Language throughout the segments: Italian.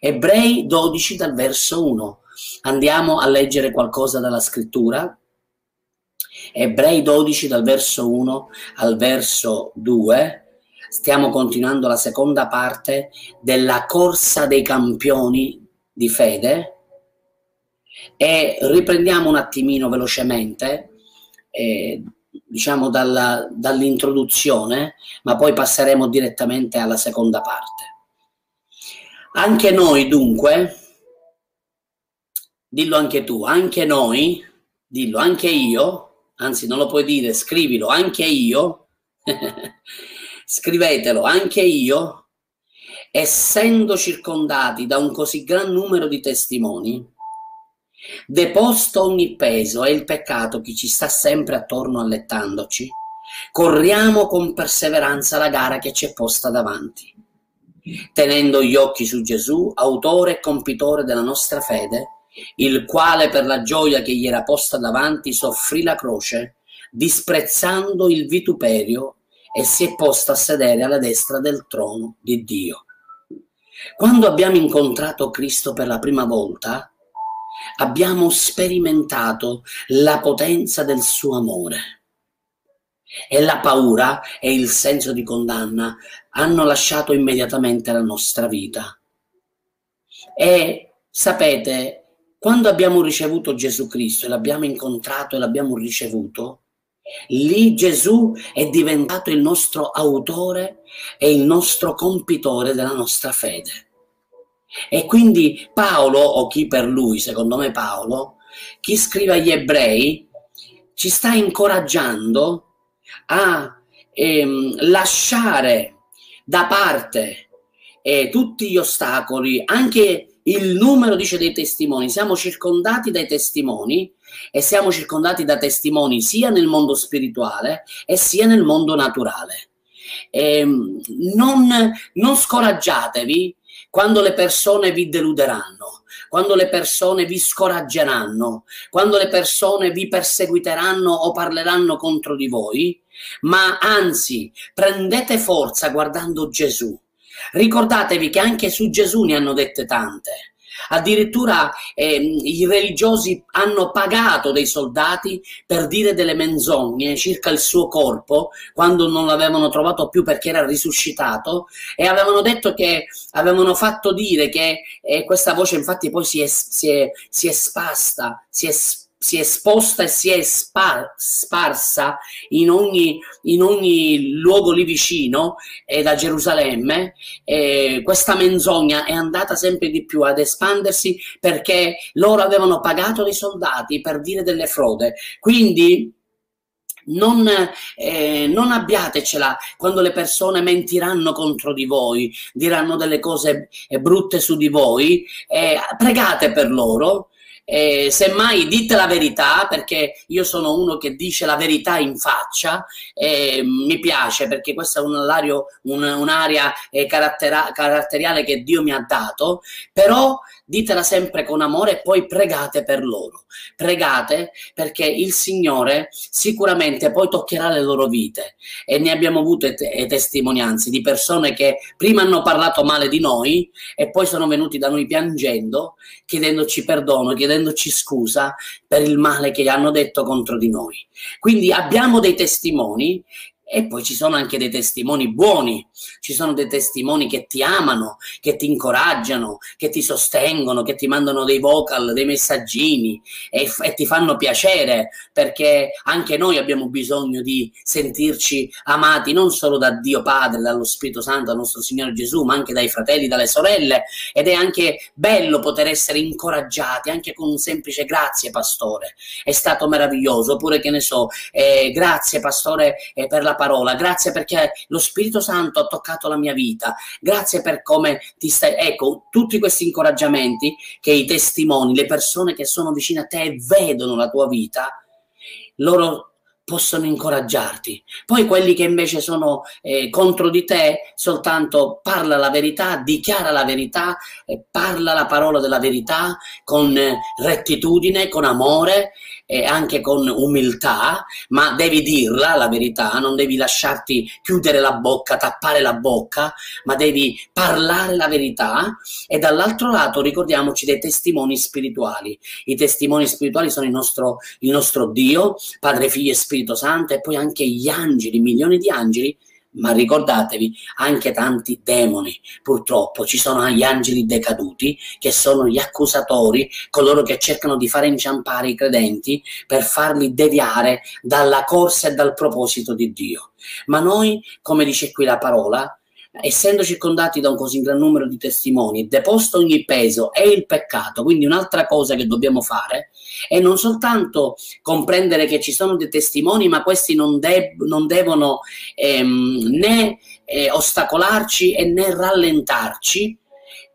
Ebrei 12 dal verso 1. Andiamo a leggere qualcosa dalla scrittura. Ebrei 12 dal verso 1 al verso 2. Stiamo continuando la seconda parte della corsa dei campioni di fede e riprendiamo un attimino velocemente, eh, diciamo dalla, dall'introduzione, ma poi passeremo direttamente alla seconda parte. Anche noi dunque, dillo anche tu, anche noi, dillo anche io, anzi non lo puoi dire, scrivilo anche io, scrivetelo anche io, essendo circondati da un così gran numero di testimoni, deposto ogni peso e il peccato che ci sta sempre attorno allettandoci, corriamo con perseveranza la gara che ci è posta davanti tenendo gli occhi su Gesù, autore e compitore della nostra fede, il quale per la gioia che gli era posta davanti soffrì la croce, disprezzando il vituperio e si è posto a sedere alla destra del trono di Dio. Quando abbiamo incontrato Cristo per la prima volta, abbiamo sperimentato la potenza del suo amore e la paura e il senso di condanna hanno lasciato immediatamente la nostra vita. E sapete, quando abbiamo ricevuto Gesù Cristo e l'abbiamo incontrato e l'abbiamo ricevuto, lì Gesù è diventato il nostro autore e il nostro compitore della nostra fede. E quindi Paolo, o chi per lui, secondo me Paolo, chi scrive agli ebrei, ci sta incoraggiando a ehm, lasciare da parte eh, tutti gli ostacoli, anche il numero dice dei testimoni, siamo circondati dai testimoni e siamo circondati da testimoni sia nel mondo spirituale e sia nel mondo naturale. Eh, non, non scoraggiatevi quando le persone vi deluderanno, quando le persone vi scoraggeranno, quando le persone vi perseguiteranno o parleranno contro di voi, ma anzi prendete forza guardando Gesù. Ricordatevi che anche su Gesù ne hanno dette tante. Addirittura eh, i religiosi hanno pagato dei soldati per dire delle menzogne circa il suo corpo quando non l'avevano trovato più perché era risuscitato e avevano detto che avevano fatto dire che eh, questa voce infatti poi si è, si è, si è spasta, si è spasta si è esposta e si è spar- sparsa in ogni, in ogni, luogo lì vicino e da Gerusalemme, e questa menzogna è andata sempre di più ad espandersi perché loro avevano pagato dei soldati per dire delle frode. Quindi non, eh, non, abbiatecela quando le persone mentiranno contro di voi, diranno delle cose brutte su di voi, eh, pregate per loro, eh, semmai dite la verità, perché io sono uno che dice la verità in faccia, eh, mi piace perché questa è un, un, un'area eh, caratteriale che Dio mi ha dato, però ditela sempre con amore e poi pregate per loro. Pregate perché il Signore sicuramente poi toccherà le loro vite e ne abbiamo avute te- testimonianze di persone che prima hanno parlato male di noi e poi sono venuti da noi piangendo, chiedendoci perdono, chiedendoci scusa per il male che hanno detto contro di noi. Quindi abbiamo dei testimoni e poi ci sono anche dei testimoni buoni, ci sono dei testimoni che ti amano, che ti incoraggiano, che ti sostengono, che ti mandano dei vocal, dei messaggini e, e ti fanno piacere perché anche noi abbiamo bisogno di sentirci amati non solo da Dio Padre, dallo Spirito Santo, dal nostro Signore Gesù, ma anche dai fratelli, dalle sorelle. Ed è anche bello poter essere incoraggiati anche con un semplice grazie pastore, è stato meraviglioso, oppure che ne so, eh, grazie pastore eh, per la parola, grazie perché lo Spirito Santo ha toccato la mia vita, grazie per come ti stai... Ecco, tutti questi incoraggiamenti che i testimoni, le persone che sono vicine a te e vedono la tua vita, loro possono incoraggiarti. Poi quelli che invece sono eh, contro di te, soltanto parla la verità, dichiara la verità, eh, parla la parola della verità con eh, rettitudine, con amore e anche con umiltà, ma devi dirla la verità, non devi lasciarti chiudere la bocca, tappare la bocca, ma devi parlare la verità e dall'altro lato ricordiamoci dei testimoni spirituali. I testimoni spirituali sono il nostro, il nostro Dio, Padre, Figlio e Spirito Santo e poi anche gli angeli, milioni di angeli ma ricordatevi anche tanti demoni. Purtroppo ci sono gli angeli decaduti che sono gli accusatori, coloro che cercano di fare inciampare i credenti per farli deviare dalla corsa e dal proposito di Dio. Ma noi, come dice qui la parola, essendo circondati da un così gran numero di testimoni, deposto ogni peso e il peccato, quindi un'altra cosa che dobbiamo fare è non soltanto comprendere che ci sono dei testimoni, ma questi non, de- non devono ehm, né eh, ostacolarci e né rallentarci,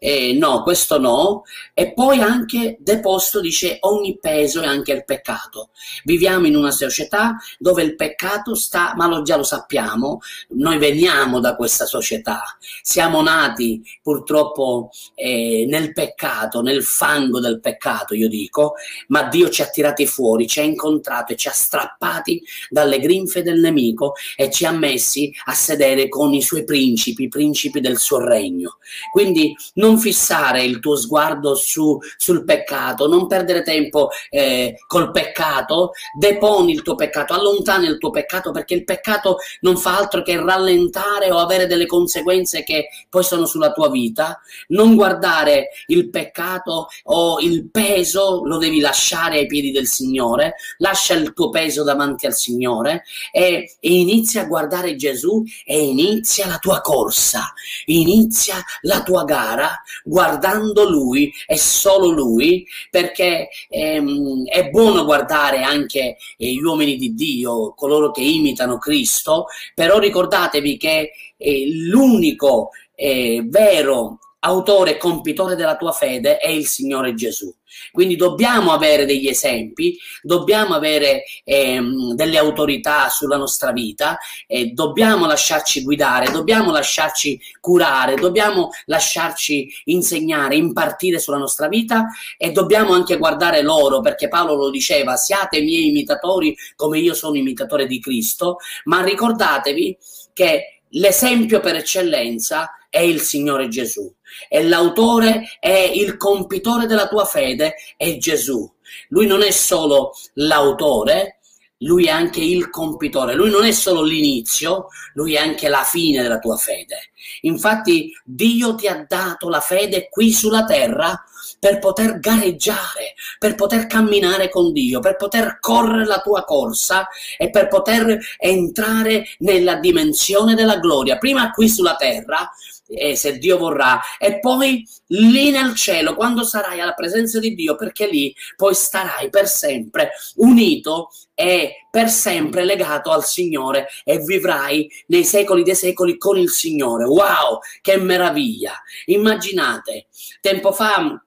eh, no, questo no, e poi anche deposto, dice, ogni peso e anche il peccato. Viviamo in una società dove il peccato sta, ma lo, già lo sappiamo, noi veniamo da questa società, siamo nati purtroppo eh, nel peccato, nel fango del peccato, io dico, ma Dio ci ha tirati fuori, ci ha incontrato e ci ha strappati dalle grinfe del nemico e ci ha messi a sedere con i suoi principi, i principi del suo regno. Quindi non non fissare il tuo sguardo su, sul peccato, non perdere tempo eh, col peccato, deponi il tuo peccato, allontani il tuo peccato perché il peccato non fa altro che rallentare o avere delle conseguenze che poi sono sulla tua vita. Non guardare il peccato o il peso, lo devi lasciare ai piedi del Signore, lascia il tuo peso davanti al Signore e, e inizia a guardare Gesù e inizia la tua corsa, inizia la tua gara guardando lui e solo lui, perché ehm, è buono guardare anche eh, gli uomini di Dio, coloro che imitano Cristo, però ricordatevi che eh, l'unico eh, vero autore e compitore della tua fede è il Signore Gesù. Quindi dobbiamo avere degli esempi, dobbiamo avere ehm, delle autorità sulla nostra vita, eh, dobbiamo lasciarci guidare, dobbiamo lasciarci curare, dobbiamo lasciarci insegnare, impartire sulla nostra vita e dobbiamo anche guardare loro, perché Paolo lo diceva, siate miei imitatori come io sono imitatore di Cristo, ma ricordatevi che l'esempio per eccellenza è il Signore Gesù e l'autore è il compitore della tua fede è Gesù. Lui non è solo l'autore, lui è anche il compitore, lui non è solo l'inizio, lui è anche la fine della tua fede. Infatti Dio ti ha dato la fede qui sulla terra per poter gareggiare, per poter camminare con Dio, per poter correre la tua corsa e per poter entrare nella dimensione della gloria, prima qui sulla terra, eh, se Dio vorrà, e poi lì nel cielo, quando sarai alla presenza di Dio, perché lì poi starai per sempre unito e per sempre legato al Signore e vivrai nei secoli dei secoli con il Signore. Wow, che meraviglia! Immaginate, tempo fa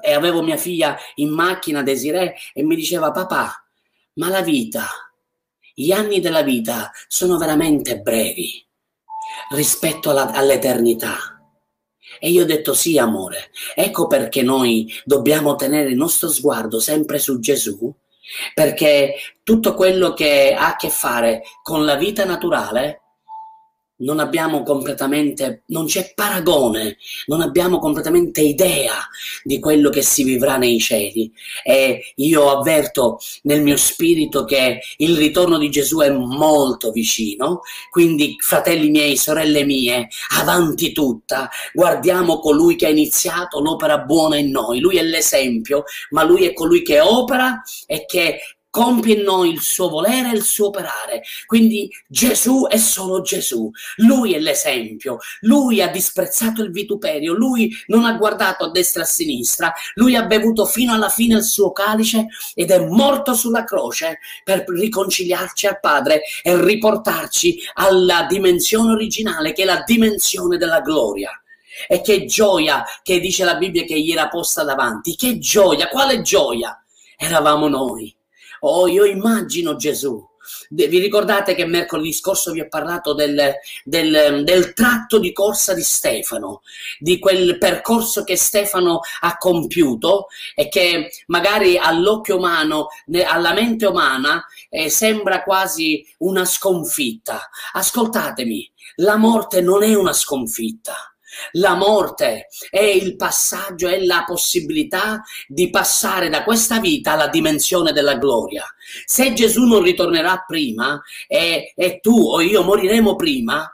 e avevo mia figlia in macchina, Desiree, e mi diceva papà, ma la vita, gli anni della vita sono veramente brevi rispetto alla, all'eternità. E io ho detto sì, amore. Ecco perché noi dobbiamo tenere il nostro sguardo sempre su Gesù, perché tutto quello che ha a che fare con la vita naturale non abbiamo completamente, non c'è paragone, non abbiamo completamente idea di quello che si vivrà nei cieli. E io avverto nel mio spirito che il ritorno di Gesù è molto vicino, quindi fratelli miei, sorelle mie, avanti tutta, guardiamo colui che ha iniziato l'opera buona in noi, lui è l'esempio, ma lui è colui che opera e che compie in noi il suo volere e il suo operare. Quindi Gesù è solo Gesù, lui è l'esempio, lui ha disprezzato il vituperio, lui non ha guardato a destra e a sinistra, lui ha bevuto fino alla fine il suo calice ed è morto sulla croce per riconciliarci al Padre e riportarci alla dimensione originale che è la dimensione della gloria. E che gioia che dice la Bibbia che gli era posta davanti, che gioia, quale gioia? Eravamo noi Oh, io immagino Gesù Vi ricordate che mercoledì scorso vi ho parlato del, del, del, tratto di corsa di Stefano, di quel percorso che Stefano ha compiuto e che magari all'occhio umano, alla mente umana, eh, sembra quasi una sconfitta. Ascoltatemi, la morte non è una sconfitta. La morte è il passaggio, è la possibilità di passare da questa vita alla dimensione della gloria. Se Gesù non ritornerà prima e, e tu o io moriremo prima,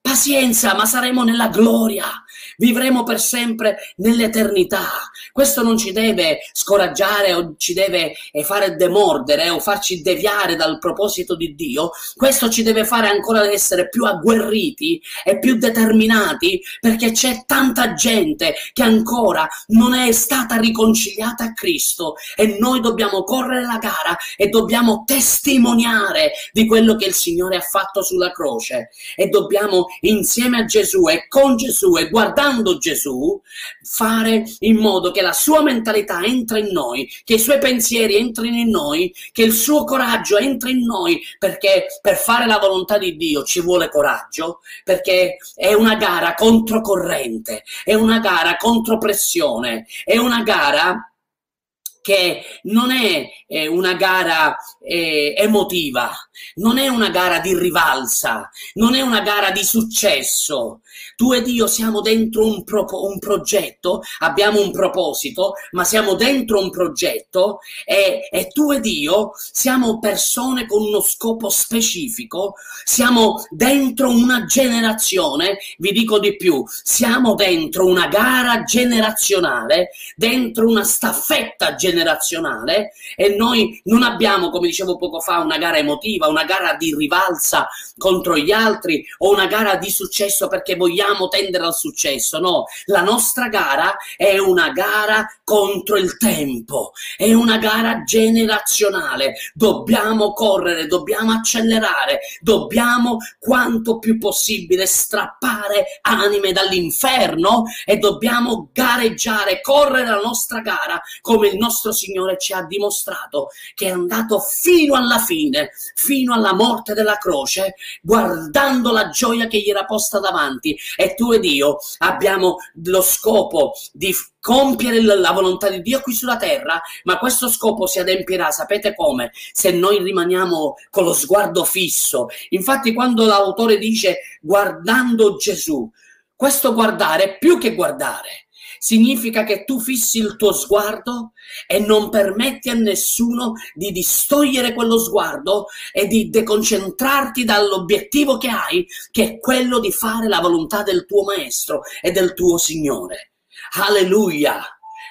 pazienza, ma saremo nella gloria vivremo per sempre nell'eternità. Questo non ci deve scoraggiare o ci deve eh, fare demordere o farci deviare dal proposito di Dio. Questo ci deve fare ancora essere più agguerriti e più determinati perché c'è tanta gente che ancora non è stata riconciliata a Cristo e noi dobbiamo correre la gara e dobbiamo testimoniare di quello che il Signore ha fatto sulla croce e dobbiamo insieme a Gesù e con Gesù e guardare guardando Gesù, fare in modo che la sua mentalità entri in noi, che i suoi pensieri entrino in noi, che il suo coraggio entri in noi, perché per fare la volontà di Dio ci vuole coraggio, perché è una gara controcorrente, è una gara contro pressione, è una gara che non è eh, una gara eh, emotiva, non è una gara di rivalsa, non è una gara di successo. Tu ed io siamo dentro un, pro- un progetto, abbiamo un proposito, ma siamo dentro un progetto e, e tu ed io siamo persone con uno scopo specifico, siamo dentro una generazione, vi dico di più, siamo dentro una gara generazionale, dentro una staffetta generazionale e noi non abbiamo, come dicevo poco fa, una gara emotiva, una gara di rivalsa contro gli altri o una gara di successo perché vogliamo tendere al successo. No, la nostra gara è una gara contro il tempo, è una gara generazionale. Dobbiamo correre, dobbiamo accelerare, dobbiamo quanto più possibile strappare anime dall'inferno e dobbiamo gareggiare, correre la nostra gara come il nostro Signore ci ha dimostrato che è andato fino alla fine, fino alla morte della croce, guardando la gioia che gli era posta davanti. E tu ed io abbiamo lo scopo di compiere la volontà di Dio qui sulla terra, ma questo scopo si adempirà, sapete come? Se noi rimaniamo con lo sguardo fisso. Infatti quando l'autore dice guardando Gesù, questo guardare è più che guardare, significa che tu fissi il tuo sguardo e non permetti a nessuno di distogliere quello sguardo e di deconcentrarti dall'obiettivo che hai, che è quello di fare la volontà del tuo maestro e del tuo Signore. Alleluia!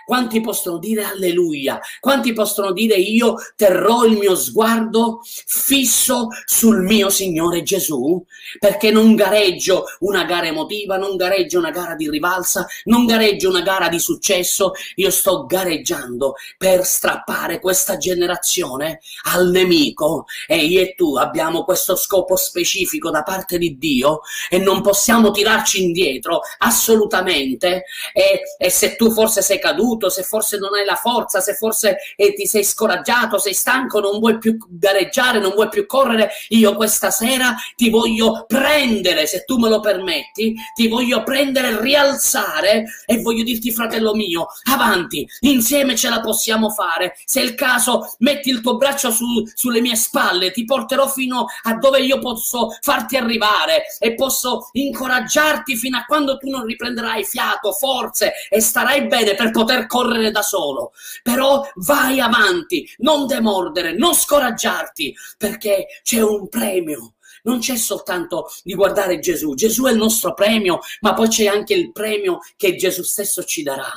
Quanti possono dire alleluia? Quanti possono dire io terrò il mio sguardo fisso sul mio Signore Gesù? Perché non gareggio una gara emotiva, non gareggio una gara di rivalsa, non gareggio una gara di successo, io sto gareggiando per strappare questa generazione al nemico e io e tu abbiamo questo scopo specifico da parte di Dio e non possiamo tirarci indietro assolutamente e, e se tu forse sei caduto caduto, se forse non hai la forza, se forse eh, ti sei scoraggiato, sei stanco, non vuoi più gareggiare, non vuoi più correre, io questa sera ti voglio prendere, se tu me lo permetti, ti voglio prendere, rialzare e voglio dirti fratello mio, avanti, insieme ce la possiamo fare, se è il caso metti il tuo braccio su, sulle mie spalle, ti porterò fino a dove io posso farti arrivare e posso incoraggiarti fino a quando tu non riprenderai fiato, forze e starai bene per poter correre da solo, però vai avanti, non demordere, non scoraggiarti, perché c'è un premio. Non c'è soltanto di guardare Gesù, Gesù è il nostro premio, ma poi c'è anche il premio che Gesù stesso ci darà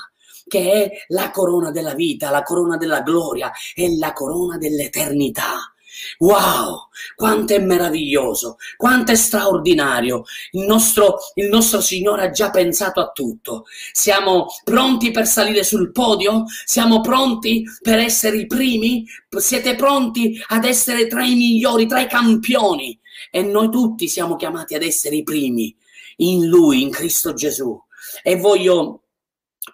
che è la corona della vita, la corona della gloria e la corona dell'eternità. Wow, quanto è meraviglioso, quanto è straordinario. Il nostro, il nostro Signore ha già pensato a tutto. Siamo pronti per salire sul podio? Siamo pronti per essere i primi? Siete pronti ad essere tra i migliori, tra i campioni? E noi tutti siamo chiamati ad essere i primi in Lui, in Cristo Gesù. E voglio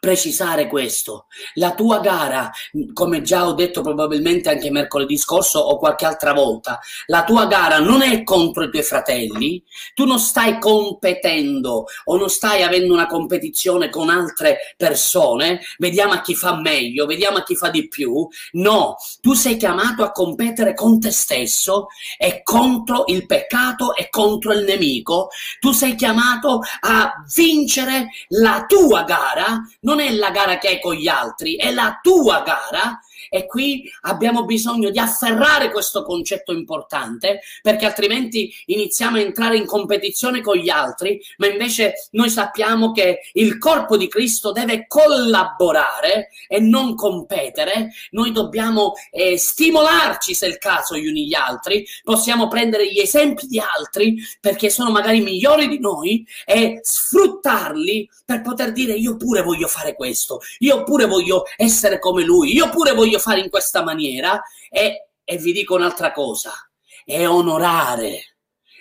precisare questo. La tua gara, come già ho detto probabilmente anche mercoledì scorso o qualche altra volta, la tua gara non è contro i tuoi fratelli, tu non stai competendo o non stai avendo una competizione con altre persone, vediamo a chi fa meglio, vediamo a chi fa di più. No, tu sei chiamato a competere con te stesso e contro il peccato e contro il nemico. Tu sei chiamato a vincere la tua gara non è la gara che hai con gli altri, è la tua gara e qui abbiamo bisogno di afferrare questo concetto importante perché altrimenti iniziamo a entrare in competizione con gli altri, ma invece noi sappiamo che il corpo di Cristo deve collaborare e non competere. Noi dobbiamo eh, stimolarci se è il caso gli uni gli altri, possiamo prendere gli esempi di altri perché sono magari migliori di noi e sfruttarli per poter dire io pure voglio fare questo, io pure voglio essere come lui, io pure voglio fare in questa maniera e, e vi dico un'altra cosa, è onorare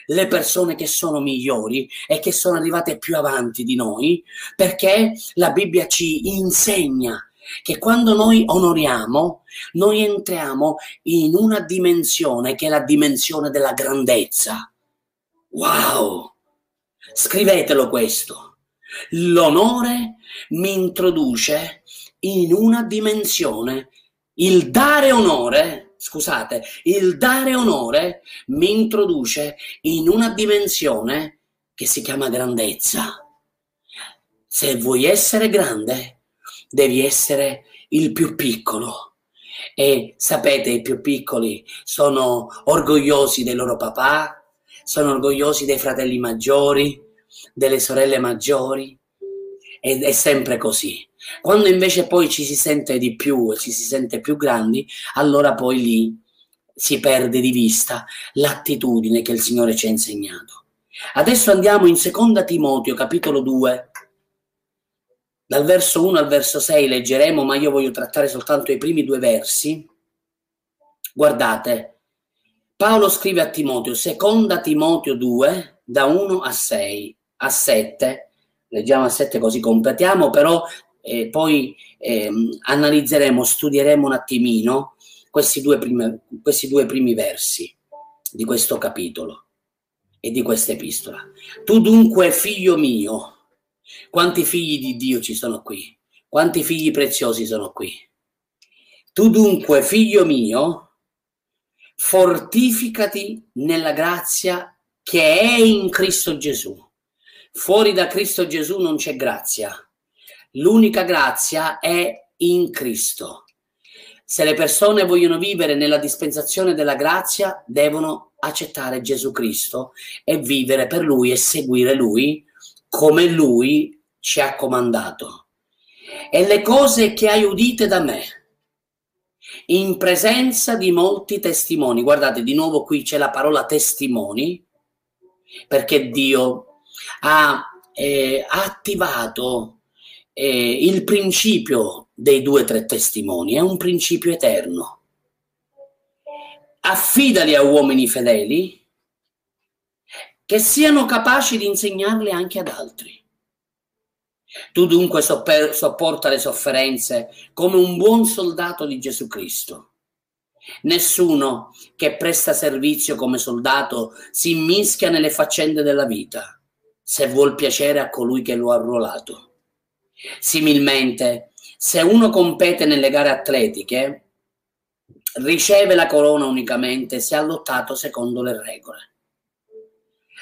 le persone che sono migliori e che sono arrivate più avanti di noi, perché la Bibbia ci insegna che quando noi onoriamo, noi entriamo in una dimensione che è la dimensione della grandezza. Wow! Scrivetelo questo. L'onore mi introduce in una dimensione il dare onore, scusate, il dare onore mi introduce in una dimensione che si chiama grandezza. Se vuoi essere grande, devi essere il più piccolo. E sapete, i più piccoli sono orgogliosi dei loro papà, sono orgogliosi dei fratelli maggiori, delle sorelle maggiori. Ed è sempre così. Quando invece poi ci si sente di più e ci si sente più grandi, allora poi lì si perde di vista l'attitudine che il Signore ci ha insegnato. Adesso andiamo in Seconda Timoteo, capitolo 2. Dal verso 1 al verso 6 leggeremo, ma io voglio trattare soltanto i primi due versi. Guardate, Paolo scrive a Timoteo, Seconda Timoteo 2, da 1 a 6, a 7. Leggiamo a 7 così completiamo, però e poi eh, analizzeremo, studieremo un attimino questi due, primi, questi due primi versi di questo capitolo e di questa epistola. Tu dunque, figlio mio, quanti figli di Dio ci sono qui? Quanti figli preziosi sono qui? Tu dunque, figlio mio, fortificati nella grazia che è in Cristo Gesù. Fuori da Cristo Gesù non c'è grazia L'unica grazia è in Cristo. Se le persone vogliono vivere nella dispensazione della grazia, devono accettare Gesù Cristo e vivere per Lui e seguire Lui come Lui ci ha comandato. E le cose che hai udite da me, in presenza di molti testimoni, guardate di nuovo qui c'è la parola testimoni, perché Dio ha eh, attivato eh, il principio dei due o tre testimoni è un principio eterno. Affidali a uomini fedeli che siano capaci di insegnarle anche ad altri. Tu dunque sopper- sopporta le sofferenze come un buon soldato di Gesù Cristo. Nessuno che presta servizio come soldato si mischia nelle faccende della vita se vuol piacere a colui che lo ha arruolato. Similmente, se uno compete nelle gare atletiche, riceve la corona unicamente se ha lottato secondo le regole.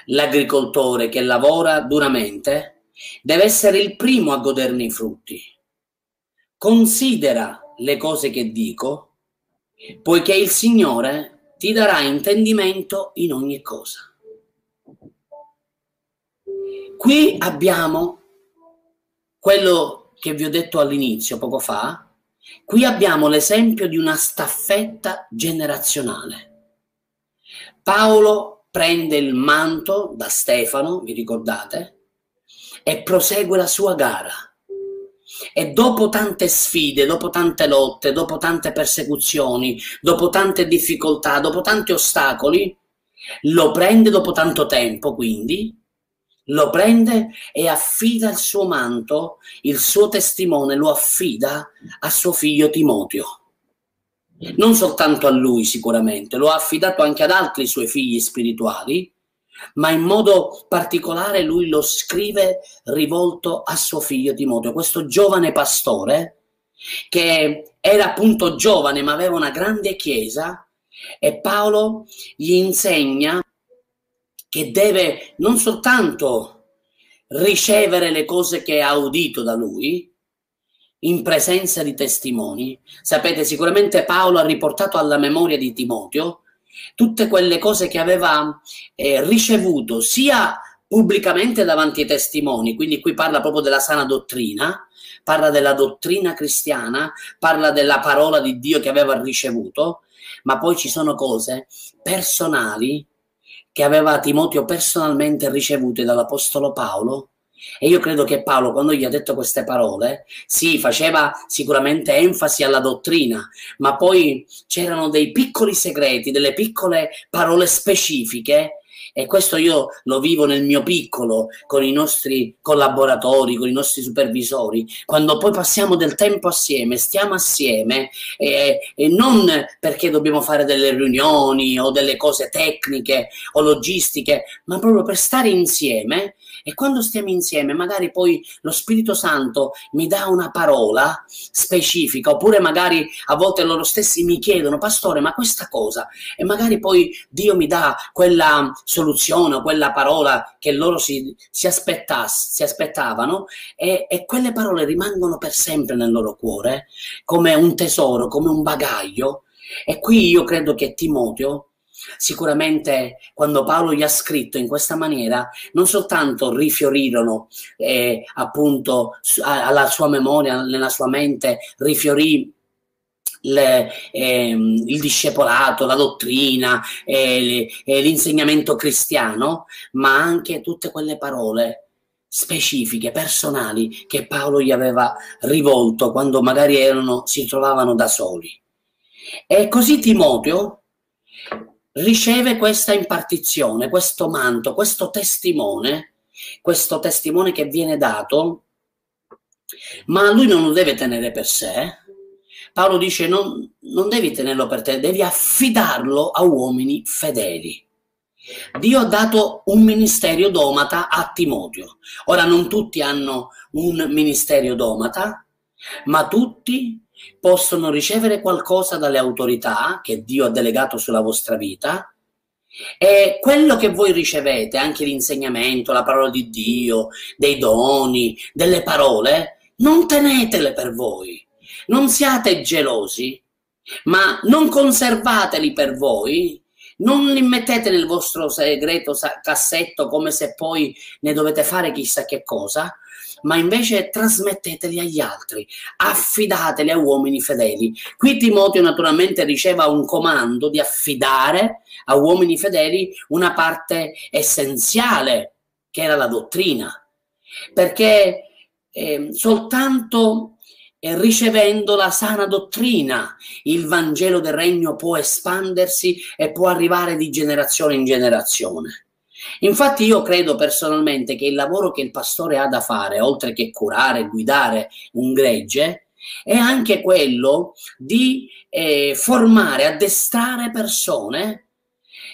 L'agricoltore che lavora duramente deve essere il primo a goderne i frutti. Considera le cose che dico, poiché il Signore ti darà intendimento in ogni cosa. Qui abbiamo quello che vi ho detto all'inizio, poco fa, qui abbiamo l'esempio di una staffetta generazionale. Paolo prende il manto da Stefano, vi ricordate, e prosegue la sua gara. E dopo tante sfide, dopo tante lotte, dopo tante persecuzioni, dopo tante difficoltà, dopo tanti ostacoli, lo prende dopo tanto tempo, quindi, lo prende e affida il suo manto, il suo testimone lo affida a suo figlio Timoteo. Non soltanto a lui sicuramente, lo ha affidato anche ad altri suoi figli spirituali, ma in modo particolare lui lo scrive rivolto a suo figlio Timoteo, questo giovane pastore che era appunto giovane ma aveva una grande chiesa e Paolo gli insegna che deve non soltanto ricevere le cose che ha udito da lui, in presenza di testimoni. Sapete, sicuramente Paolo ha riportato alla memoria di Timoteo tutte quelle cose che aveva eh, ricevuto sia pubblicamente davanti ai testimoni, quindi qui parla proprio della sana dottrina, parla della dottrina cristiana, parla della parola di Dio che aveva ricevuto, ma poi ci sono cose personali che aveva Timoteo personalmente ricevute dall'Apostolo Paolo. E io credo che Paolo, quando gli ha detto queste parole, sì, faceva sicuramente enfasi alla dottrina, ma poi c'erano dei piccoli segreti, delle piccole parole specifiche e questo io lo vivo nel mio piccolo con i nostri collaboratori, con i nostri supervisori, quando poi passiamo del tempo assieme, stiamo assieme e, e non perché dobbiamo fare delle riunioni o delle cose tecniche o logistiche, ma proprio per stare insieme. E quando stiamo insieme magari poi lo Spirito Santo mi dà una parola specifica oppure magari a volte loro stessi mi chiedono pastore ma questa cosa? E magari poi Dio mi dà quella soluzione o quella parola che loro si, si, si aspettavano e, e quelle parole rimangono per sempre nel loro cuore come un tesoro, come un bagaglio. E qui io credo che Timoteo Sicuramente quando Paolo gli ha scritto in questa maniera, non soltanto rifiorirono eh, appunto alla sua memoria, nella sua mente, rifiorì le, eh, il discepolato, la dottrina, eh, l'insegnamento cristiano, ma anche tutte quelle parole specifiche, personali che Paolo gli aveva rivolto quando magari erano, si trovavano da soli. E così Timoteo riceve questa impartizione, questo manto, questo testimone, questo testimone che viene dato, ma lui non lo deve tenere per sé. Paolo dice non, non devi tenerlo per te, devi affidarlo a uomini fedeli. Dio ha dato un ministerio domata a Timoteo. Ora non tutti hanno un ministerio domata, ma tutti possono ricevere qualcosa dalle autorità che Dio ha delegato sulla vostra vita e quello che voi ricevete, anche l'insegnamento, la parola di Dio, dei doni, delle parole, non tenetele per voi, non siate gelosi, ma non conservateli per voi, non li mettete nel vostro segreto cassetto come se poi ne dovete fare chissà che cosa, ma invece trasmetteteli agli altri, affidateli a uomini fedeli. Qui Timoteo naturalmente riceva un comando di affidare a uomini fedeli una parte essenziale che era la dottrina, perché eh, soltanto eh, ricevendo la sana dottrina il Vangelo del Regno può espandersi e può arrivare di generazione in generazione. Infatti io credo personalmente che il lavoro che il pastore ha da fare, oltre che curare, guidare un gregge, è anche quello di eh, formare, addestrare persone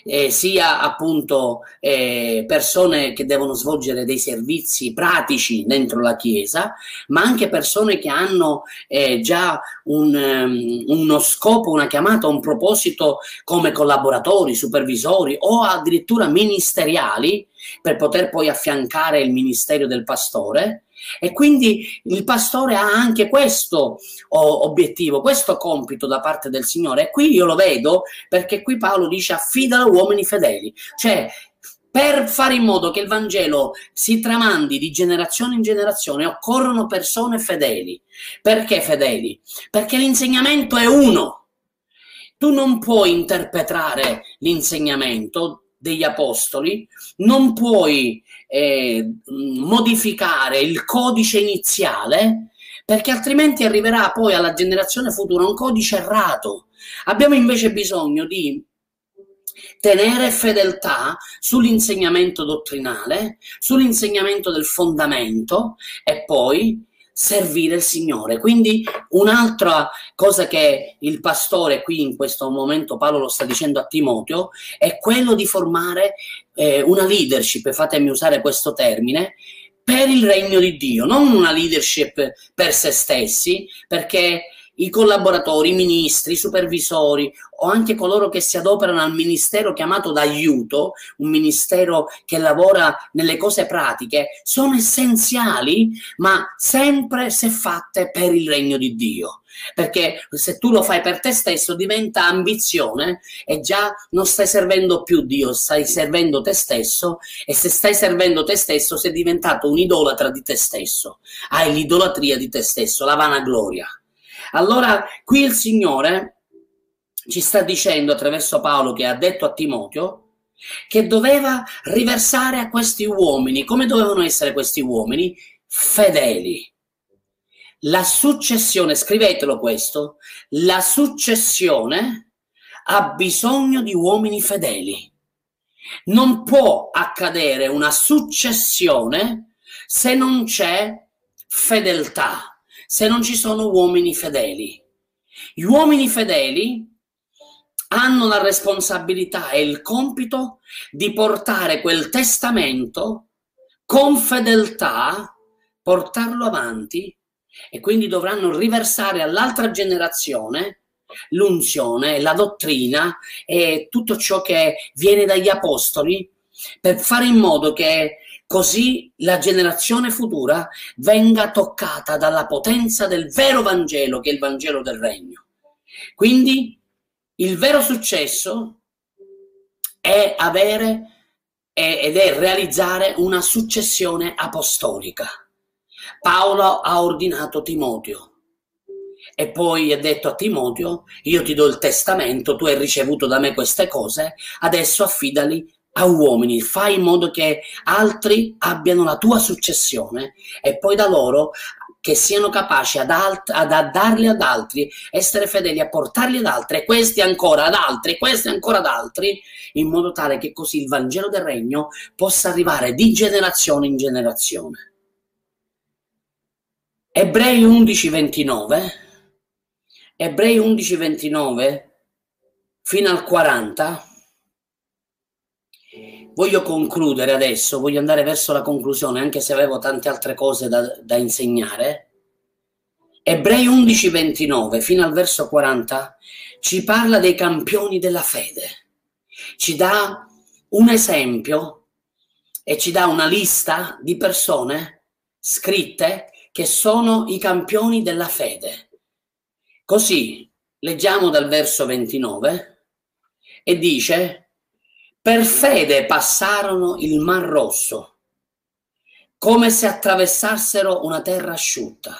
eh, sia appunto eh, persone che devono svolgere dei servizi pratici dentro la Chiesa, ma anche persone che hanno eh, già un, um, uno scopo, una chiamata, un proposito come collaboratori, supervisori o addirittura ministeriali per poter poi affiancare il ministero del pastore e quindi il pastore ha anche questo obiettivo, questo compito da parte del Signore. E qui io lo vedo perché qui Paolo dice affidalo uomini fedeli. Cioè, per fare in modo che il Vangelo si tramandi di generazione in generazione occorrono persone fedeli. Perché fedeli? Perché l'insegnamento è uno. Tu non puoi interpretare l'insegnamento degli apostoli, non puoi eh, modificare il codice iniziale perché altrimenti arriverà poi alla generazione futura un codice errato. Abbiamo invece bisogno di tenere fedeltà sull'insegnamento dottrinale, sull'insegnamento del fondamento e poi servire il Signore. Quindi un'altra cosa che il pastore qui in questo momento Paolo lo sta dicendo a Timoteo è quello di formare eh, una leadership, fatemi usare questo termine, per il regno di Dio, non una leadership per se stessi, perché i collaboratori, i ministri, i supervisori o anche coloro che si adoperano al ministero chiamato d'aiuto, un ministero che lavora nelle cose pratiche, sono essenziali, ma sempre se fatte per il regno di Dio. Perché se tu lo fai per te stesso diventa ambizione e già non stai servendo più Dio, stai servendo te stesso e se stai servendo te stesso sei diventato un idolatra di te stesso, hai l'idolatria di te stesso, la vanagloria. Allora qui il Signore ci sta dicendo attraverso Paolo che ha detto a Timoteo che doveva riversare a questi uomini, come dovevano essere questi uomini? Fedeli. La successione, scrivetelo questo, la successione ha bisogno di uomini fedeli. Non può accadere una successione se non c'è fedeltà se non ci sono uomini fedeli. Gli uomini fedeli hanno la responsabilità e il compito di portare quel testamento con fedeltà, portarlo avanti e quindi dovranno riversare all'altra generazione l'unzione, la dottrina e tutto ciò che viene dagli apostoli per fare in modo che così la generazione futura venga toccata dalla potenza del vero Vangelo, che è il Vangelo del Regno. Quindi il vero successo è avere ed è realizzare una successione apostolica. Paolo ha ordinato Timoteo e poi ha detto a Timoteo, io ti do il testamento, tu hai ricevuto da me queste cose, adesso affidali a uomini, fai in modo che altri abbiano la tua successione e poi da loro che siano capaci ad, alt- ad, ad darli ad altri, essere fedeli a portarli ad altri, questi ancora ad altri, questi ancora ad altri, in modo tale che così il Vangelo del Regno possa arrivare di generazione in generazione. Ebrei 11:29, Ebrei 11:29 fino al 40 voglio concludere adesso, voglio andare verso la conclusione, anche se avevo tante altre cose da, da insegnare. Ebrei 11:29 fino al verso 40 ci parla dei campioni della fede, ci dà un esempio e ci dà una lista di persone scritte che sono i campioni della fede. Così leggiamo dal verso 29 e dice per fede passarono il Mar Rosso, come se attraversassero una terra asciutta.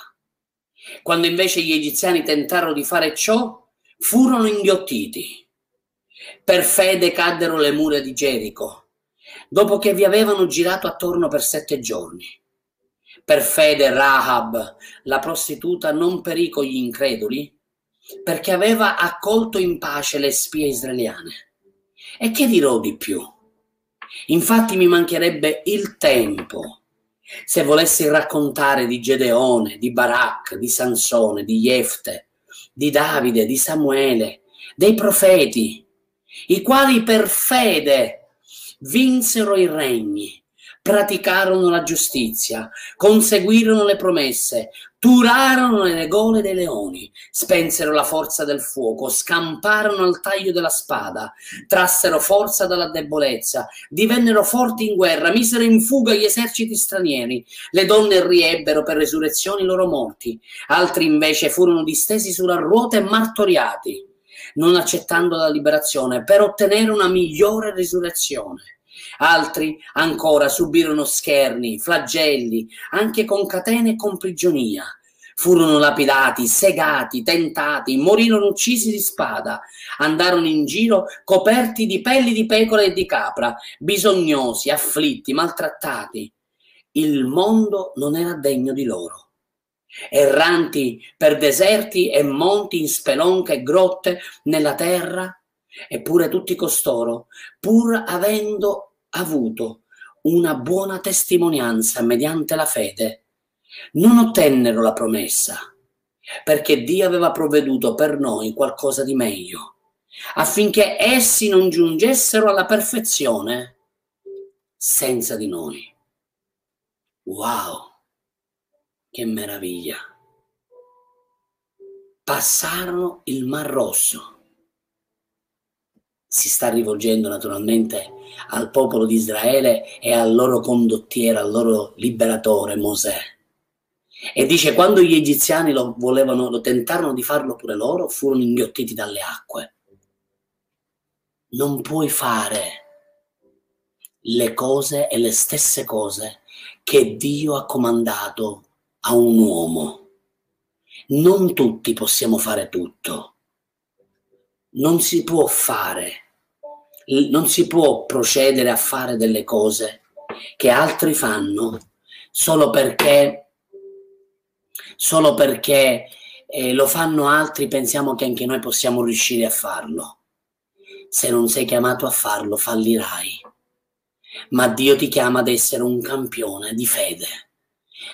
Quando invece gli egiziani tentarono di fare ciò, furono inghiottiti. Per fede caddero le mura di Gerico, dopo che vi avevano girato attorno per sette giorni. Per fede Rahab, la prostituta, non perì con gli increduli, perché aveva accolto in pace le spie israeliane. E che dirò di più? Infatti mi mancherebbe il tempo se volessi raccontare di Gedeone, di Barak, di Sansone, di Jefte, di Davide, di Samuele, dei profeti, i quali per fede vinsero i regni, praticarono la giustizia, conseguirono le promesse, turarono le gole dei leoni, spensero la forza del fuoco, scamparono al taglio della spada, trassero forza dalla debolezza, divennero forti in guerra, misero in fuga gli eserciti stranieri, le donne riebbero per resurrezione i loro morti, altri invece furono distesi sulla ruota e martoriati, non accettando la liberazione per ottenere una migliore risurrezione. Altri ancora subirono scherni, flagelli, anche con catene e con prigionia. Furono lapidati, segati, tentati, morirono uccisi di spada, andarono in giro coperti di pelli di pecora e di capra, bisognosi, afflitti, maltrattati. Il mondo non era degno di loro erranti per deserti e monti in spelonche e grotte nella terra, Eppure tutti costoro, pur avendo avuto una buona testimonianza mediante la fede, non ottennero la promessa, perché Dio aveva provveduto per noi qualcosa di meglio, affinché essi non giungessero alla perfezione senza di noi. Wow, che meraviglia! Passarono il Mar Rosso si sta rivolgendo naturalmente al popolo di Israele e al loro condottiero, al loro liberatore Mosè. E dice quando gli egiziani lo volevano, lo tentarono di farlo pure loro, furono inghiottiti dalle acque. Non puoi fare le cose e le stesse cose che Dio ha comandato a un uomo. Non tutti possiamo fare tutto. Non si può fare non si può procedere a fare delle cose che altri fanno solo perché, solo perché eh, lo fanno altri, pensiamo che anche noi possiamo riuscire a farlo. Se non sei chiamato a farlo, fallirai. Ma Dio ti chiama ad essere un campione di fede.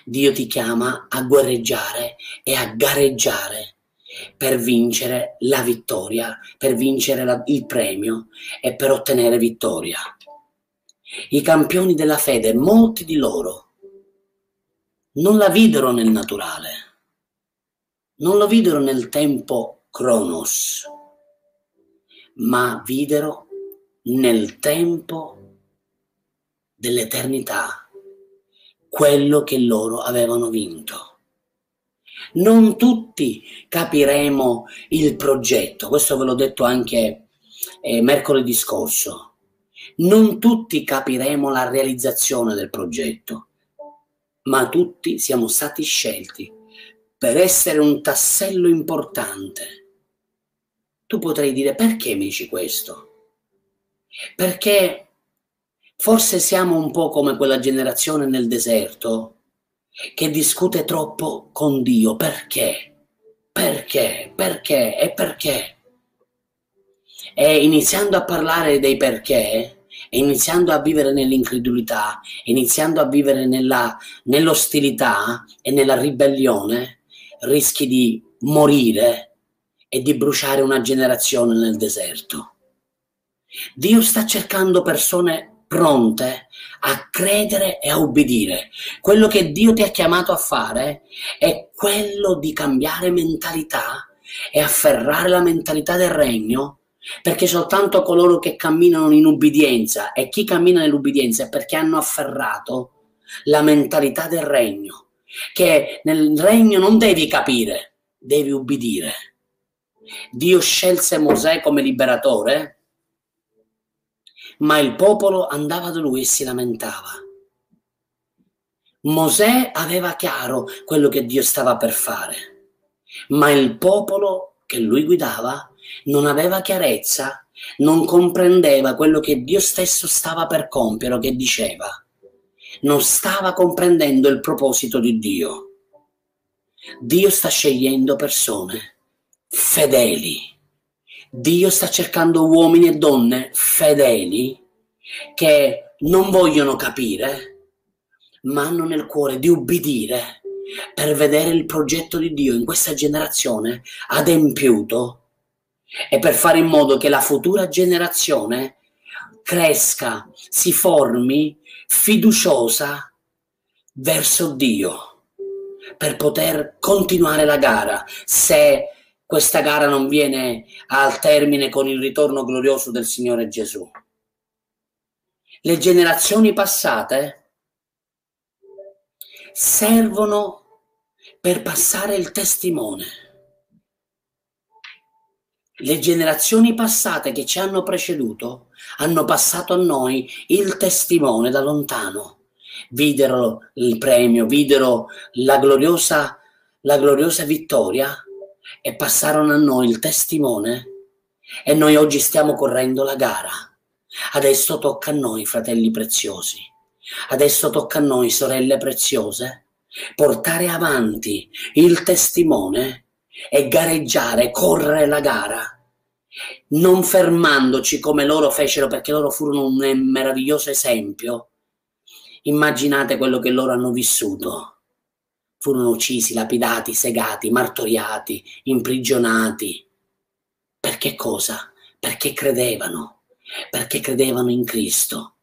Dio ti chiama a guerreggiare e a gareggiare per vincere la vittoria, per vincere la, il premio e per ottenere vittoria. I campioni della fede, molti di loro, non la videro nel naturale, non lo videro nel tempo Cronos, ma videro nel tempo dell'eternità quello che loro avevano vinto. Non tutti capiremo il progetto, questo ve l'ho detto anche eh, mercoledì scorso. Non tutti capiremo la realizzazione del progetto, ma tutti siamo stati scelti per essere un tassello importante. Tu potrai dire perché mi dici questo? Perché forse siamo un po' come quella generazione nel deserto che discute troppo con Dio. Perché? Perché? Perché? E perché? E iniziando a parlare dei perché, e iniziando a vivere nell'incredulità, iniziando a vivere nella, nell'ostilità e nella ribellione, rischi di morire e di bruciare una generazione nel deserto. Dio sta cercando persone pronte a credere e a obbedire. Quello che Dio ti ha chiamato a fare è quello di cambiare mentalità e afferrare la mentalità del regno, perché soltanto coloro che camminano in ubbidienza e chi cammina nell'ubbidienza è perché hanno afferrato la mentalità del regno, che nel regno non devi capire, devi ubbidire. Dio scelse Mosè come liberatore ma il popolo andava da lui e si lamentava. Mosè aveva chiaro quello che Dio stava per fare, ma il popolo che lui guidava non aveva chiarezza, non comprendeva quello che Dio stesso stava per compiere, che diceva. Non stava comprendendo il proposito di Dio. Dio sta scegliendo persone fedeli Dio sta cercando uomini e donne fedeli che non vogliono capire, ma hanno nel cuore di ubbidire per vedere il progetto di Dio in questa generazione adempiuto e per fare in modo che la futura generazione cresca, si formi fiduciosa verso Dio per poter continuare la gara se questa gara non viene al termine con il ritorno glorioso del Signore Gesù. Le generazioni passate servono per passare il testimone. Le generazioni passate che ci hanno preceduto hanno passato a noi il testimone da lontano. Videro il premio, videro la gloriosa, la gloriosa vittoria e passarono a noi il testimone e noi oggi stiamo correndo la gara. Adesso tocca a noi, fratelli preziosi. Adesso tocca a noi, sorelle preziose, portare avanti il testimone e gareggiare, correre la gara non fermandoci come loro fecero perché loro furono un meraviglioso esempio, immaginate quello che loro hanno vissuto. Furono uccisi, lapidati, segati, martoriati, imprigionati. Perché cosa? Perché credevano, perché credevano in Cristo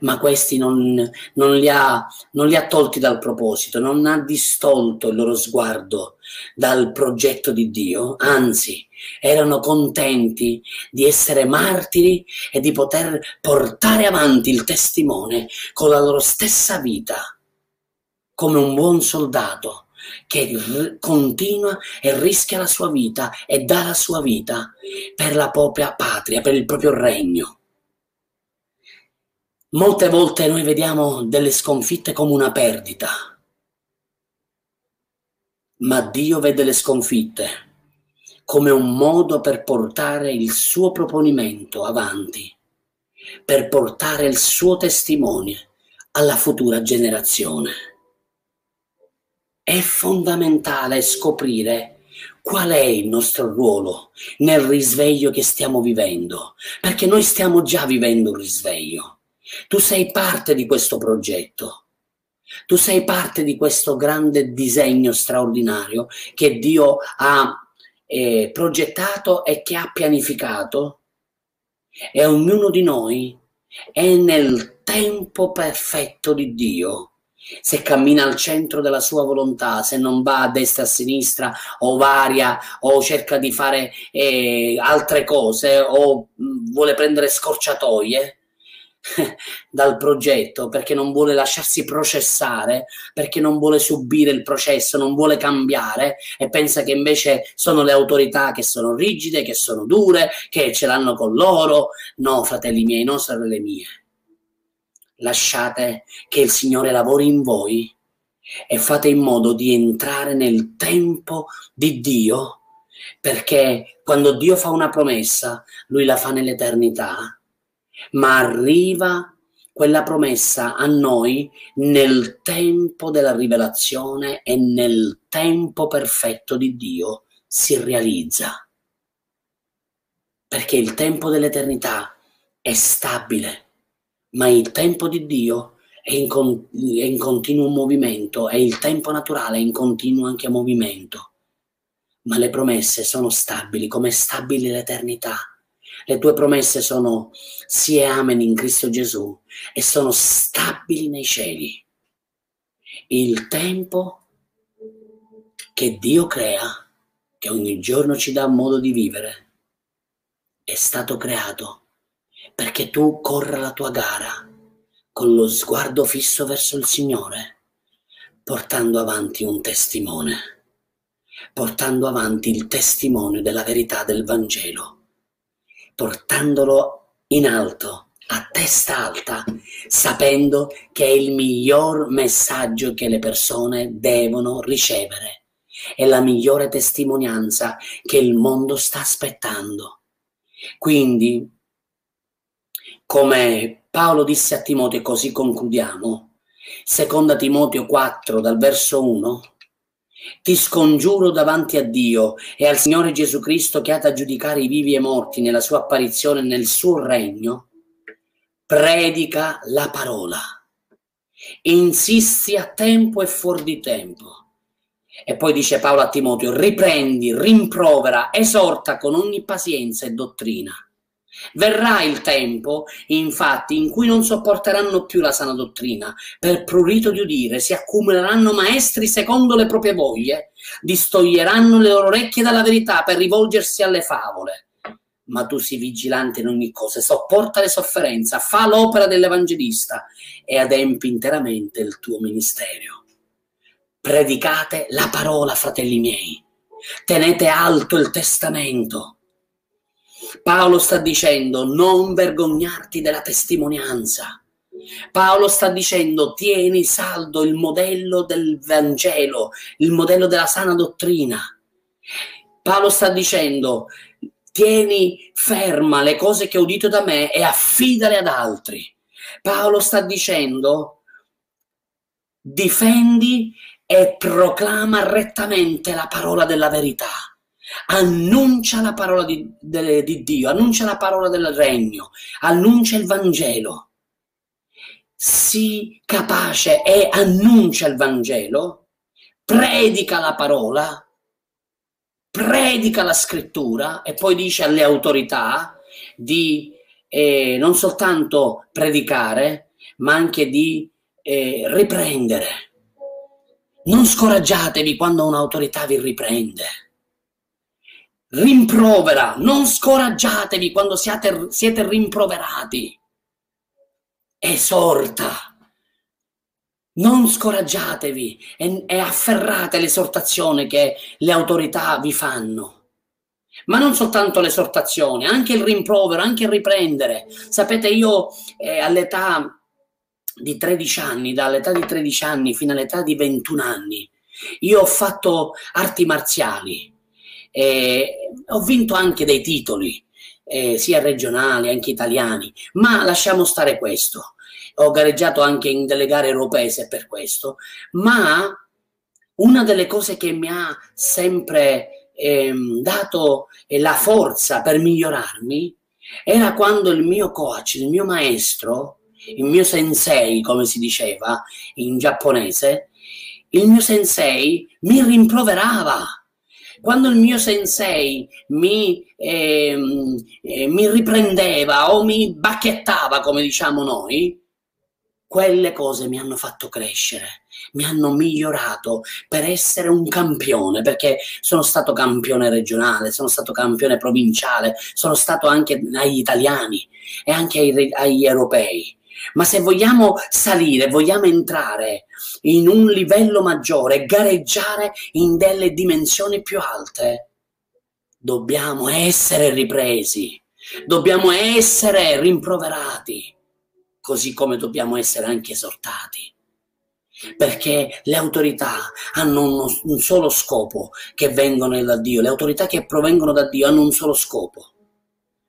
ma questi non, non, li ha, non, li ha, tolti dal proposito, non ha distolto il loro sguardo dal progetto di Dio, anzi erano contenti di essere martiri e di poter portare avanti il testimone con la loro stessa vita, come un buon soldato che continua e rischia la sua vita e dà la sua vita per la propria patria, per il proprio regno. Molte volte noi vediamo delle sconfitte come una perdita, ma Dio vede le sconfitte come un modo per portare il suo proponimento avanti, per portare il suo testimone alla futura generazione. È fondamentale scoprire qual è il nostro ruolo nel risveglio che stiamo vivendo, perché noi stiamo già vivendo un risveglio tu sei parte di questo progetto. Tu sei parte di questo grande disegno straordinario che Dio ha eh, progettato e che ha pianificato e ognuno di noi è nel tempo perfetto di Dio. Se cammina al centro della sua volontà, se non va a destra e a sinistra o varia o cerca di fare eh, altre cose o mm, vuole prendere scorciatoie, dal progetto perché non vuole lasciarsi processare, perché non vuole subire il processo, non vuole cambiare e pensa che invece sono le autorità che sono rigide, che sono dure, che ce l'hanno con loro. No, fratelli miei, non sorelle mie. Lasciate che il Signore lavori in voi e fate in modo di entrare nel tempo di Dio, perché quando Dio fa una promessa, Lui la fa nell'eternità ma arriva quella promessa a noi nel tempo della rivelazione e nel tempo perfetto di Dio si realizza. Perché il tempo dell'eternità è stabile, ma il tempo di Dio è in, con- è in continuo movimento e il tempo naturale è in continuo anche movimento. Ma le promesse sono stabili, come è stabile l'eternità le tue promesse sono sì e amen in Cristo Gesù e sono stabili nei cieli. Il tempo che Dio crea, che ogni giorno ci dà modo di vivere, è stato creato perché tu corra la tua gara con lo sguardo fisso verso il Signore, portando avanti un testimone, portando avanti il testimone della verità del Vangelo portandolo in alto, a testa alta, sapendo che è il miglior messaggio che le persone devono ricevere. È la migliore testimonianza che il mondo sta aspettando. Quindi, come Paolo disse a Timoteo, e così concludiamo, seconda Timoteo 4 dal verso 1, ti scongiuro davanti a Dio e al Signore Gesù Cristo che ha da giudicare i vivi e i morti nella sua apparizione nel suo regno, predica la parola. Insisti a tempo e fuori di tempo. E poi dice Paolo a Timoteo, riprendi, rimprovera, esorta con ogni pazienza e dottrina Verrà il tempo, infatti, in cui non sopporteranno più la sana dottrina, per prurito di udire si accumuleranno maestri secondo le proprie voglie, distoglieranno le loro orecchie dalla verità per rivolgersi alle favole. Ma tu sii vigilante in ogni cosa, sopporta le sofferenze, fa l'opera dell'evangelista e adempi interamente il tuo ministero. Predicate la parola, fratelli miei. Tenete alto il testamento Paolo sta dicendo non vergognarti della testimonianza. Paolo sta dicendo tieni saldo il modello del Vangelo, il modello della sana dottrina. Paolo sta dicendo tieni ferma le cose che ho udito da me e affidale ad altri. Paolo sta dicendo difendi e proclama rettamente la parola della verità annuncia la parola di, de, di Dio, annuncia la parola del regno, annuncia il Vangelo. Sii capace e annuncia il Vangelo, predica la parola, predica la scrittura e poi dice alle autorità di eh, non soltanto predicare, ma anche di eh, riprendere. Non scoraggiatevi quando un'autorità vi riprende rimprovera, non scoraggiatevi quando siate, siete rimproverati. Esorta, non scoraggiatevi e, e afferrate l'esortazione che le autorità vi fanno. Ma non soltanto l'esortazione, anche il rimprovero, anche il riprendere. Sapete, io eh, all'età di 13 anni, dall'età di 13 anni fino all'età di 21 anni, io ho fatto arti marziali eh, ho vinto anche dei titoli, eh, sia regionali, anche italiani, ma lasciamo stare questo. Ho gareggiato anche in delle gare europee per questo, ma una delle cose che mi ha sempre ehm, dato la forza per migliorarmi era quando il mio coach, il mio maestro, il mio sensei, come si diceva in giapponese, il mio sensei mi rimproverava quando il mio sensei mi, eh, eh, mi riprendeva o mi bacchettava, come diciamo noi, quelle cose mi hanno fatto crescere, mi hanno migliorato per essere un campione, perché sono stato campione regionale, sono stato campione provinciale, sono stato anche agli italiani e anche ai, agli europei. Ma se vogliamo salire, vogliamo entrare in un livello maggiore, gareggiare in delle dimensioni più alte, dobbiamo essere ripresi, dobbiamo essere rimproverati, così come dobbiamo essere anche esortati. Perché le autorità hanno uno, un solo scopo che vengono da Dio, le autorità che provengono da Dio hanno un solo scopo,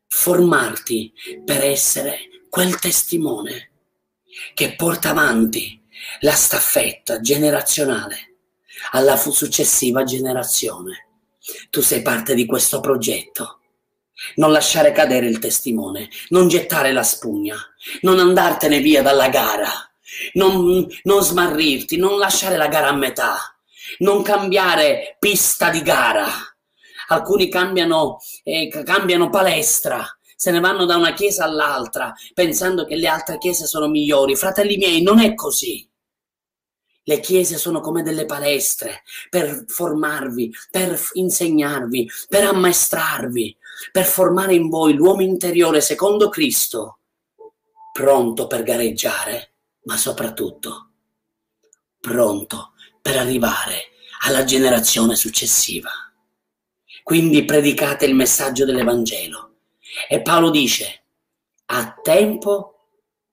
formarti per essere quel testimone che porta avanti la staffetta generazionale alla successiva generazione. Tu sei parte di questo progetto. Non lasciare cadere il testimone, non gettare la spugna, non andartene via dalla gara, non, non smarrirti, non lasciare la gara a metà, non cambiare pista di gara. Alcuni cambiano, eh, cambiano palestra, se ne vanno da una chiesa all'altra pensando che le altre chiese sono migliori. Fratelli miei, non è così. Le chiese sono come delle palestre per formarvi, per insegnarvi, per ammaestrarvi, per formare in voi l'uomo interiore secondo Cristo, pronto per gareggiare, ma soprattutto pronto per arrivare alla generazione successiva. Quindi predicate il messaggio dell'Evangelo e Paolo dice, a tempo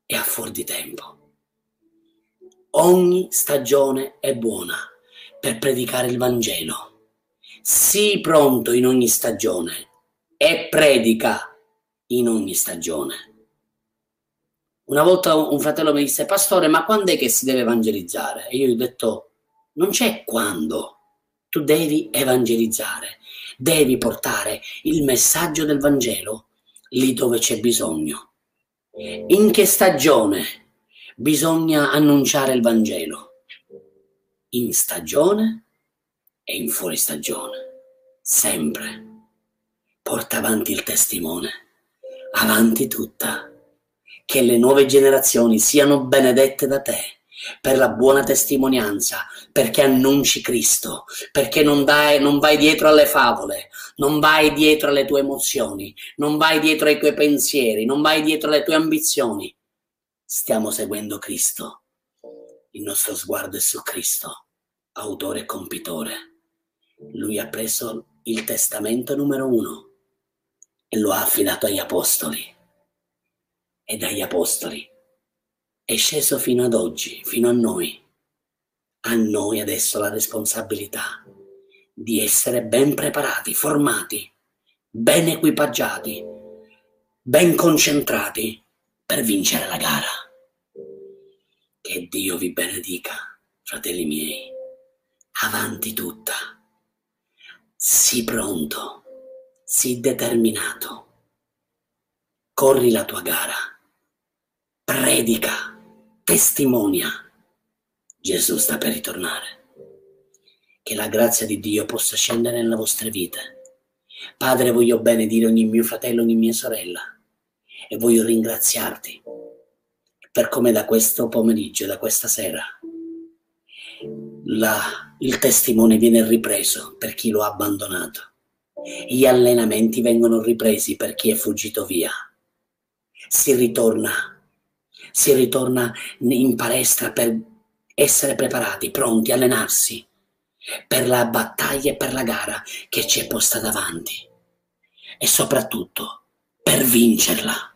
e a fuori di tempo. Ogni stagione è buona per predicare il Vangelo. Sii pronto in ogni stagione e predica in ogni stagione. Una volta un fratello mi disse, pastore, ma quando è che si deve evangelizzare? E io gli ho detto, non c'è quando, tu devi evangelizzare, devi portare il messaggio del Vangelo lì dove c'è bisogno. In che stagione bisogna annunciare il Vangelo? In stagione e in fuori stagione. Sempre. Porta avanti il testimone. Avanti tutta. Che le nuove generazioni siano benedette da te per la buona testimonianza, perché annunci Cristo, perché non, dai, non vai dietro alle favole, non vai dietro alle tue emozioni, non vai dietro ai tuoi pensieri, non vai dietro alle tue ambizioni. Stiamo seguendo Cristo. Il nostro sguardo è su Cristo, autore e compitore. Lui ha preso il testamento numero uno e lo ha affidato agli apostoli. E dagli apostoli è sceso fino ad oggi, fino a noi. A noi adesso la responsabilità di essere ben preparati, formati, ben equipaggiati, ben concentrati per vincere la gara. Che Dio vi benedica, fratelli miei. Avanti tutta. sii pronto, sii determinato, corri la tua gara, predica, testimonia. Gesù sta per ritornare. Che la grazia di Dio possa scendere nelle vostre vite. Padre, voglio benedire ogni mio fratello, ogni mia sorella e voglio ringraziarti per come da questo pomeriggio, da questa sera, la, il testimone viene ripreso per chi lo ha abbandonato. Gli allenamenti vengono ripresi per chi è fuggito via. Si ritorna, si ritorna in palestra per essere preparati, pronti allenarsi per la battaglia e per la gara che ci è posta davanti. E soprattutto per vincerla,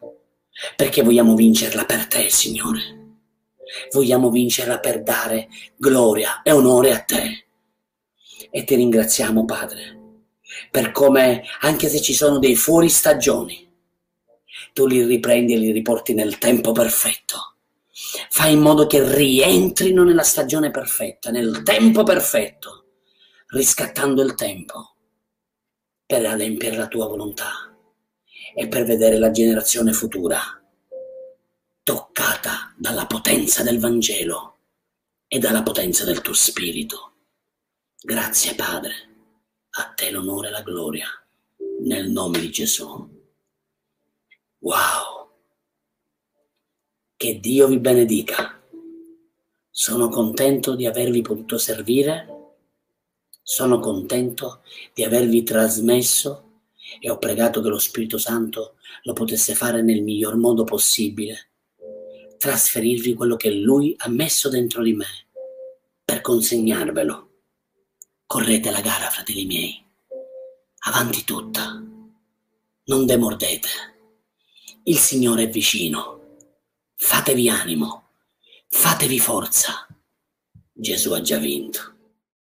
perché vogliamo vincerla per te, Signore vogliamo vincerla per dare gloria e onore a te. E ti ringraziamo, Padre, per come, anche se ci sono dei fuori stagioni, tu li riprendi e li riporti nel tempo perfetto. Fai in modo che rientrino nella stagione perfetta, nel tempo perfetto, riscattando il tempo per adempiere la tua volontà e per vedere la generazione futura toccata dalla potenza del Vangelo e dalla potenza del tuo Spirito. Grazie Padre, a te l'onore e la gloria, nel nome di Gesù. Wow! Che Dio vi benedica. Sono contento di avervi potuto servire, sono contento di avervi trasmesso e ho pregato che lo Spirito Santo lo potesse fare nel miglior modo possibile trasferirvi quello che Lui ha messo dentro di me per consegnarvelo. Correte la gara, fratelli miei. Avanti tutta. Non demordete. Il Signore è vicino. Fatevi animo. Fatevi forza. Gesù ha già vinto.